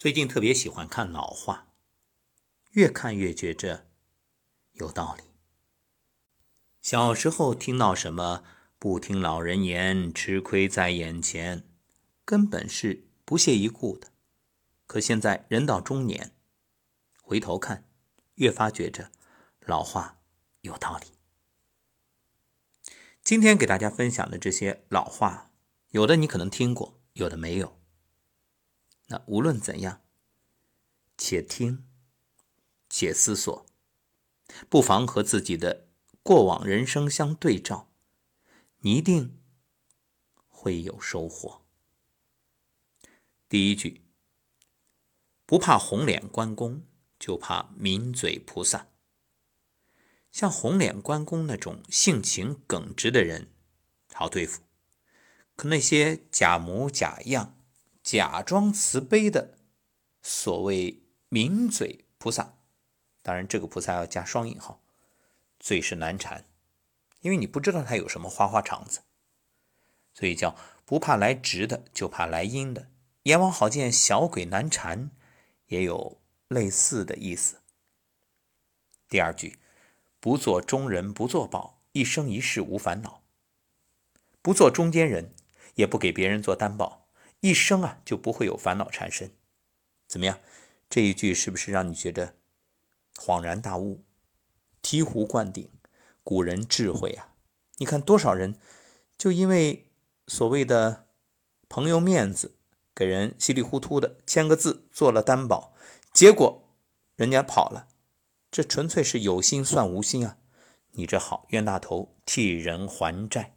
最近特别喜欢看老话，越看越觉着有道理。小时候听到什么“不听老人言，吃亏在眼前”，根本是不屑一顾的。可现在人到中年，回头看，越发觉着老话有道理。今天给大家分享的这些老话，有的你可能听过，有的没有。那无论怎样，且听，且思索，不妨和自己的过往人生相对照，你一定会有收获。第一句：不怕红脸关公，就怕抿嘴菩萨。像红脸关公那种性情耿直的人，好对付；可那些假模假样。假装慈悲的所谓名嘴菩萨，当然这个菩萨要加双引号，最是难缠，因为你不知道他有什么花花肠子，所以叫不怕来直的，就怕来阴的。阎王好见小鬼难缠，也有类似的意思。第二句，不做中人不做保，一生一世无烦恼，不做中间人，也不给别人做担保。一生啊就不会有烦恼缠身，怎么样？这一句是不是让你觉得恍然大悟、醍醐灌顶？古人智慧啊！你看多少人就因为所谓的朋友面子，给人稀里糊涂的签个字做了担保，结果人家跑了，这纯粹是有心算无心啊！你这好冤大头替人还债。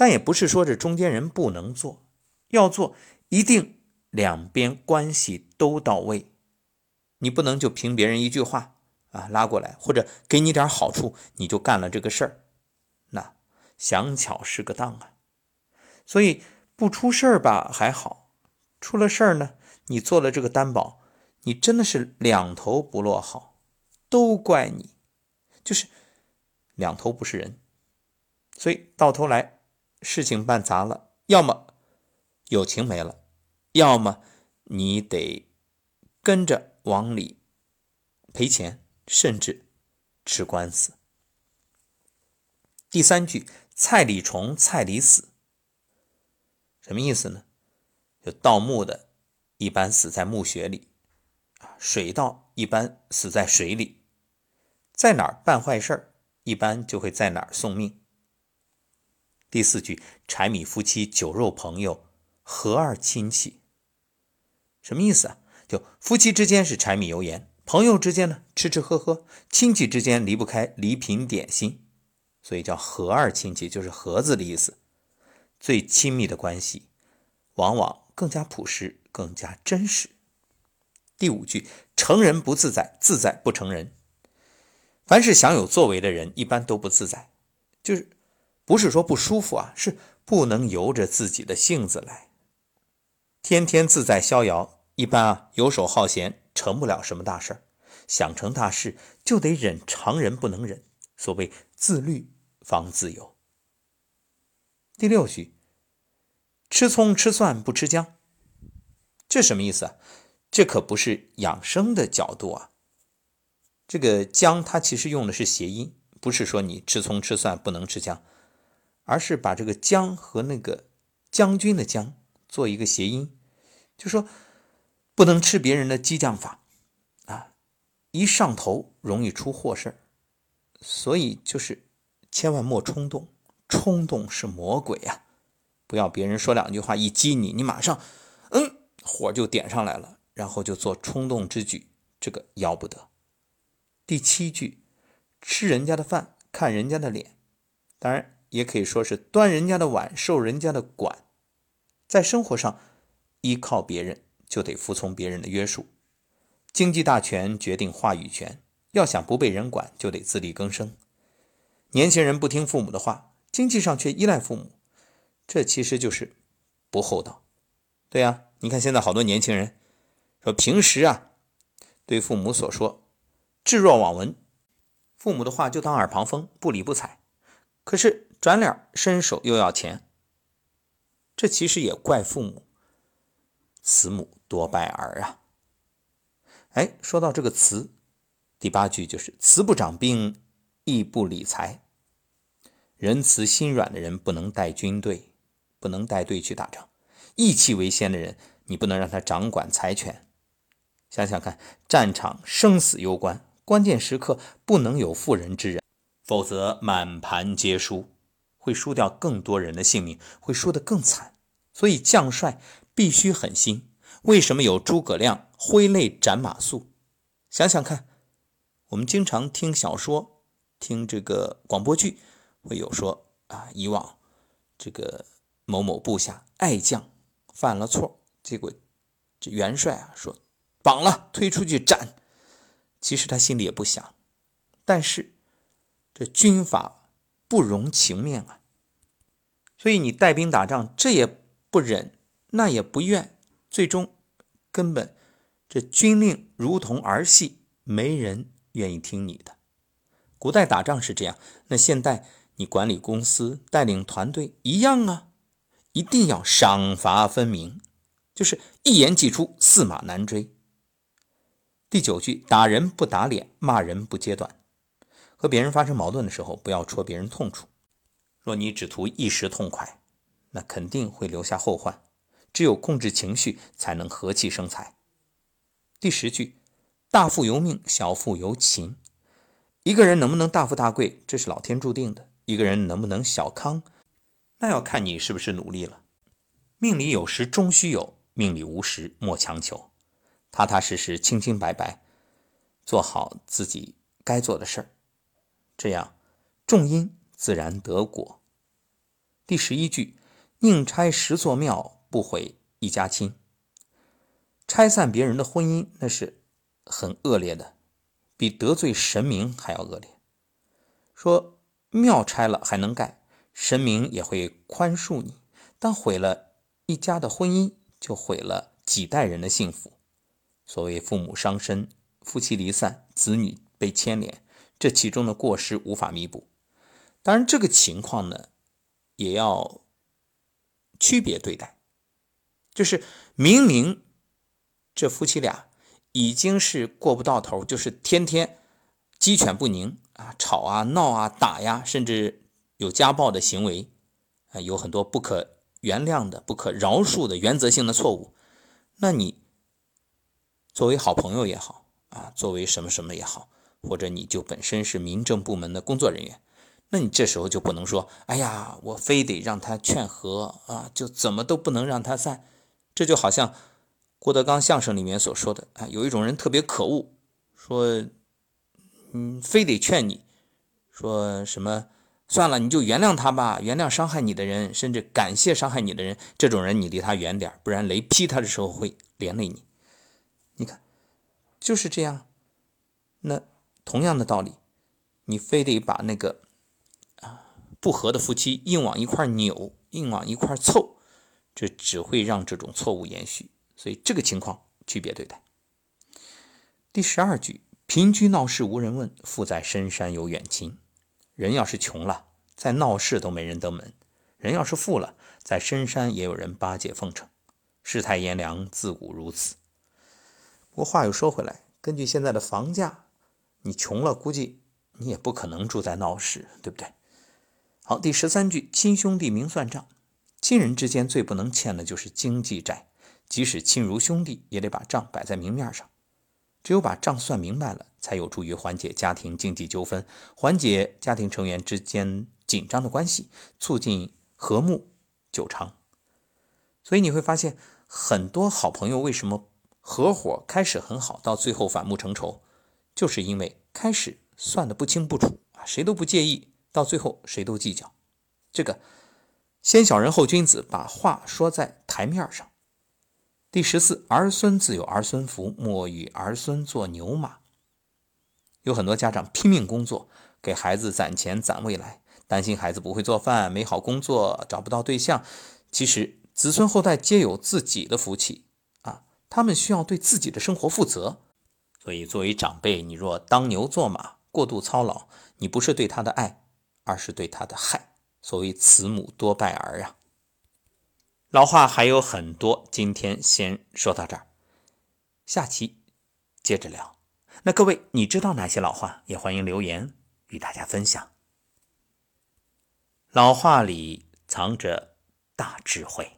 但也不是说这中间人不能做，要做一定两边关系都到位。你不能就凭别人一句话啊拉过来，或者给你点好处你就干了这个事儿，那想巧是个当啊。所以不出事儿吧还好，出了事儿呢，你做了这个担保，你真的是两头不落好，都怪你，就是两头不是人。所以到头来。事情办砸了，要么友情没了，要么你得跟着往里赔钱，甚至吃官司。第三句“菜里虫，菜里死”，什么意思呢？就盗墓的一般死在墓穴里，啊，水盗一般死在水里，在哪儿办坏事一般就会在哪儿送命。第四句，柴米夫妻酒肉朋友，和二亲戚，什么意思啊？就夫妻之间是柴米油盐，朋友之间呢吃吃喝喝，亲戚之间离不开礼品点心，所以叫和二亲戚，就是盒子的意思。最亲密的关系，往往更加朴实，更加真实。第五句，成人不自在，自在不成人。凡是想有作为的人，一般都不自在，就是。不是说不舒服啊，是不能由着自己的性子来，天天自在逍遥。一般啊，游手好闲，成不了什么大事儿想成大事，就得忍常人不能忍。所谓自律方自由。第六句，吃葱吃蒜不吃姜，这什么意思啊？这可不是养生的角度啊。这个姜，它其实用的是谐音，不是说你吃葱吃蒜不能吃姜。而是把这个将和那个将军的将做一个谐音，就说不能吃别人的激将法啊，一上头容易出祸事，所以就是千万莫冲动，冲动是魔鬼呀！不要别人说两句话一激你，你马上嗯火就点上来了，然后就做冲动之举，这个要不得。第七句，吃人家的饭，看人家的脸，当然。也可以说是端人家的碗，受人家的管，在生活上依靠别人就得服从别人的约束。经济大权决定话语权，要想不被人管，就得自力更生。年轻人不听父母的话，经济上却依赖父母，这其实就是不厚道。对呀，你看现在好多年轻人说平时啊对父母所说置若罔闻，父母的话就当耳旁风，不理不睬。可是。转脸伸手又要钱，这其实也怪父母。慈母多败儿啊。哎，说到这个慈，第八句就是慈不掌兵，义不理财。仁慈心软的人不能带军队，不能带队去打仗；义气为先的人，你不能让他掌管财权。想想看，战场生死攸关，关键时刻不能有妇人之仁，否则满盘皆输，会输掉更多人的性命，会输得更惨。所以将帅必须狠心。为什么有诸葛亮挥泪斩马谡？想想看，我们经常听小说、听这个广播剧，会有说啊，以往这个某某部下爱将犯了错，结果这元帅啊说绑了，推出去斩。其实他心里也不想，但是这军法不容情面啊，所以你带兵打仗，这也不忍，那也不愿。最终，根本这军令如同儿戏，没人愿意听你的。古代打仗是这样，那现代你管理公司、带领团队一样啊，一定要赏罚分明，就是一言既出，驷马难追。第九句，打人不打脸，骂人不揭短。和别人发生矛盾的时候，不要戳别人痛处。若你只图一时痛快，那肯定会留下后患。只有控制情绪，才能和气生财。第十句，大富由命，小富由勤。一个人能不能大富大贵，这是老天注定的；一个人能不能小康，那要看你是不是努力了。命里有时终须有，命里无时莫强求。踏踏实实、清清白白，做好自己该做的事儿，这样种因自然得果。第十一句，宁拆十座庙。不毁一家亲，拆散别人的婚姻，那是很恶劣的，比得罪神明还要恶劣。说庙拆了还能盖，神明也会宽恕你；但毁了一家的婚姻，就毁了几代人的幸福。所谓父母伤身、夫妻离散、子女被牵连，这其中的过失无法弥补。当然，这个情况呢，也要区别对待。就是明明这夫妻俩已经是过不到头，就是天天鸡犬不宁啊，吵啊闹啊打呀，甚至有家暴的行为啊，有很多不可原谅的、不可饶恕的原则性的错误。那你作为好朋友也好啊，作为什么什么也好，或者你就本身是民政部门的工作人员，那你这时候就不能说：“哎呀，我非得让他劝和啊，就怎么都不能让他散。”这就好像郭德纲相声里面所说的啊，有一种人特别可恶，说，嗯，非得劝你说什么，算了，你就原谅他吧，原谅伤害你的人，甚至感谢伤害你的人。这种人你离他远点，不然雷劈他的时候会连累你。你看，就是这样。那同样的道理，你非得把那个啊不和的夫妻硬往一块扭，硬往一块凑。这只会让这种错误延续，所以这个情况区别对待。第十二句：贫居闹市无人问，富在深山有远亲。人要是穷了，在闹市都没人登门；人要是富了，在深山也有人巴结奉承。世态炎凉，自古如此。不过话又说回来，根据现在的房价，你穷了，估计你也不可能住在闹市，对不对？好，第十三句：亲兄弟明算账。亲人之间最不能欠的就是经济债，即使亲如兄弟，也得把账摆在明面上。只有把账算明白了，才有助于缓解家庭经济纠纷，缓解家庭成员之间紧张的关系，促进和睦久长。所以你会发现，很多好朋友为什么合伙开始很好，到最后反目成仇，就是因为开始算的不清不楚啊，谁都不介意，到最后谁都计较，这个。先小人后君子，把话说在台面上。第十四，儿孙自有儿孙福，莫与儿孙做牛马。有很多家长拼命工作，给孩子攒钱攒未来，担心孩子不会做饭、没好工作、找不到对象。其实子孙后代皆有自己的福气啊，他们需要对自己的生活负责。所以作为长辈，你若当牛做马，过度操劳，你不是对他的爱，而是对他的害。所谓慈母多败儿啊。老话还有很多，今天先说到这儿，下期接着聊。那各位，你知道哪些老话？也欢迎留言与大家分享。老话里藏着大智慧。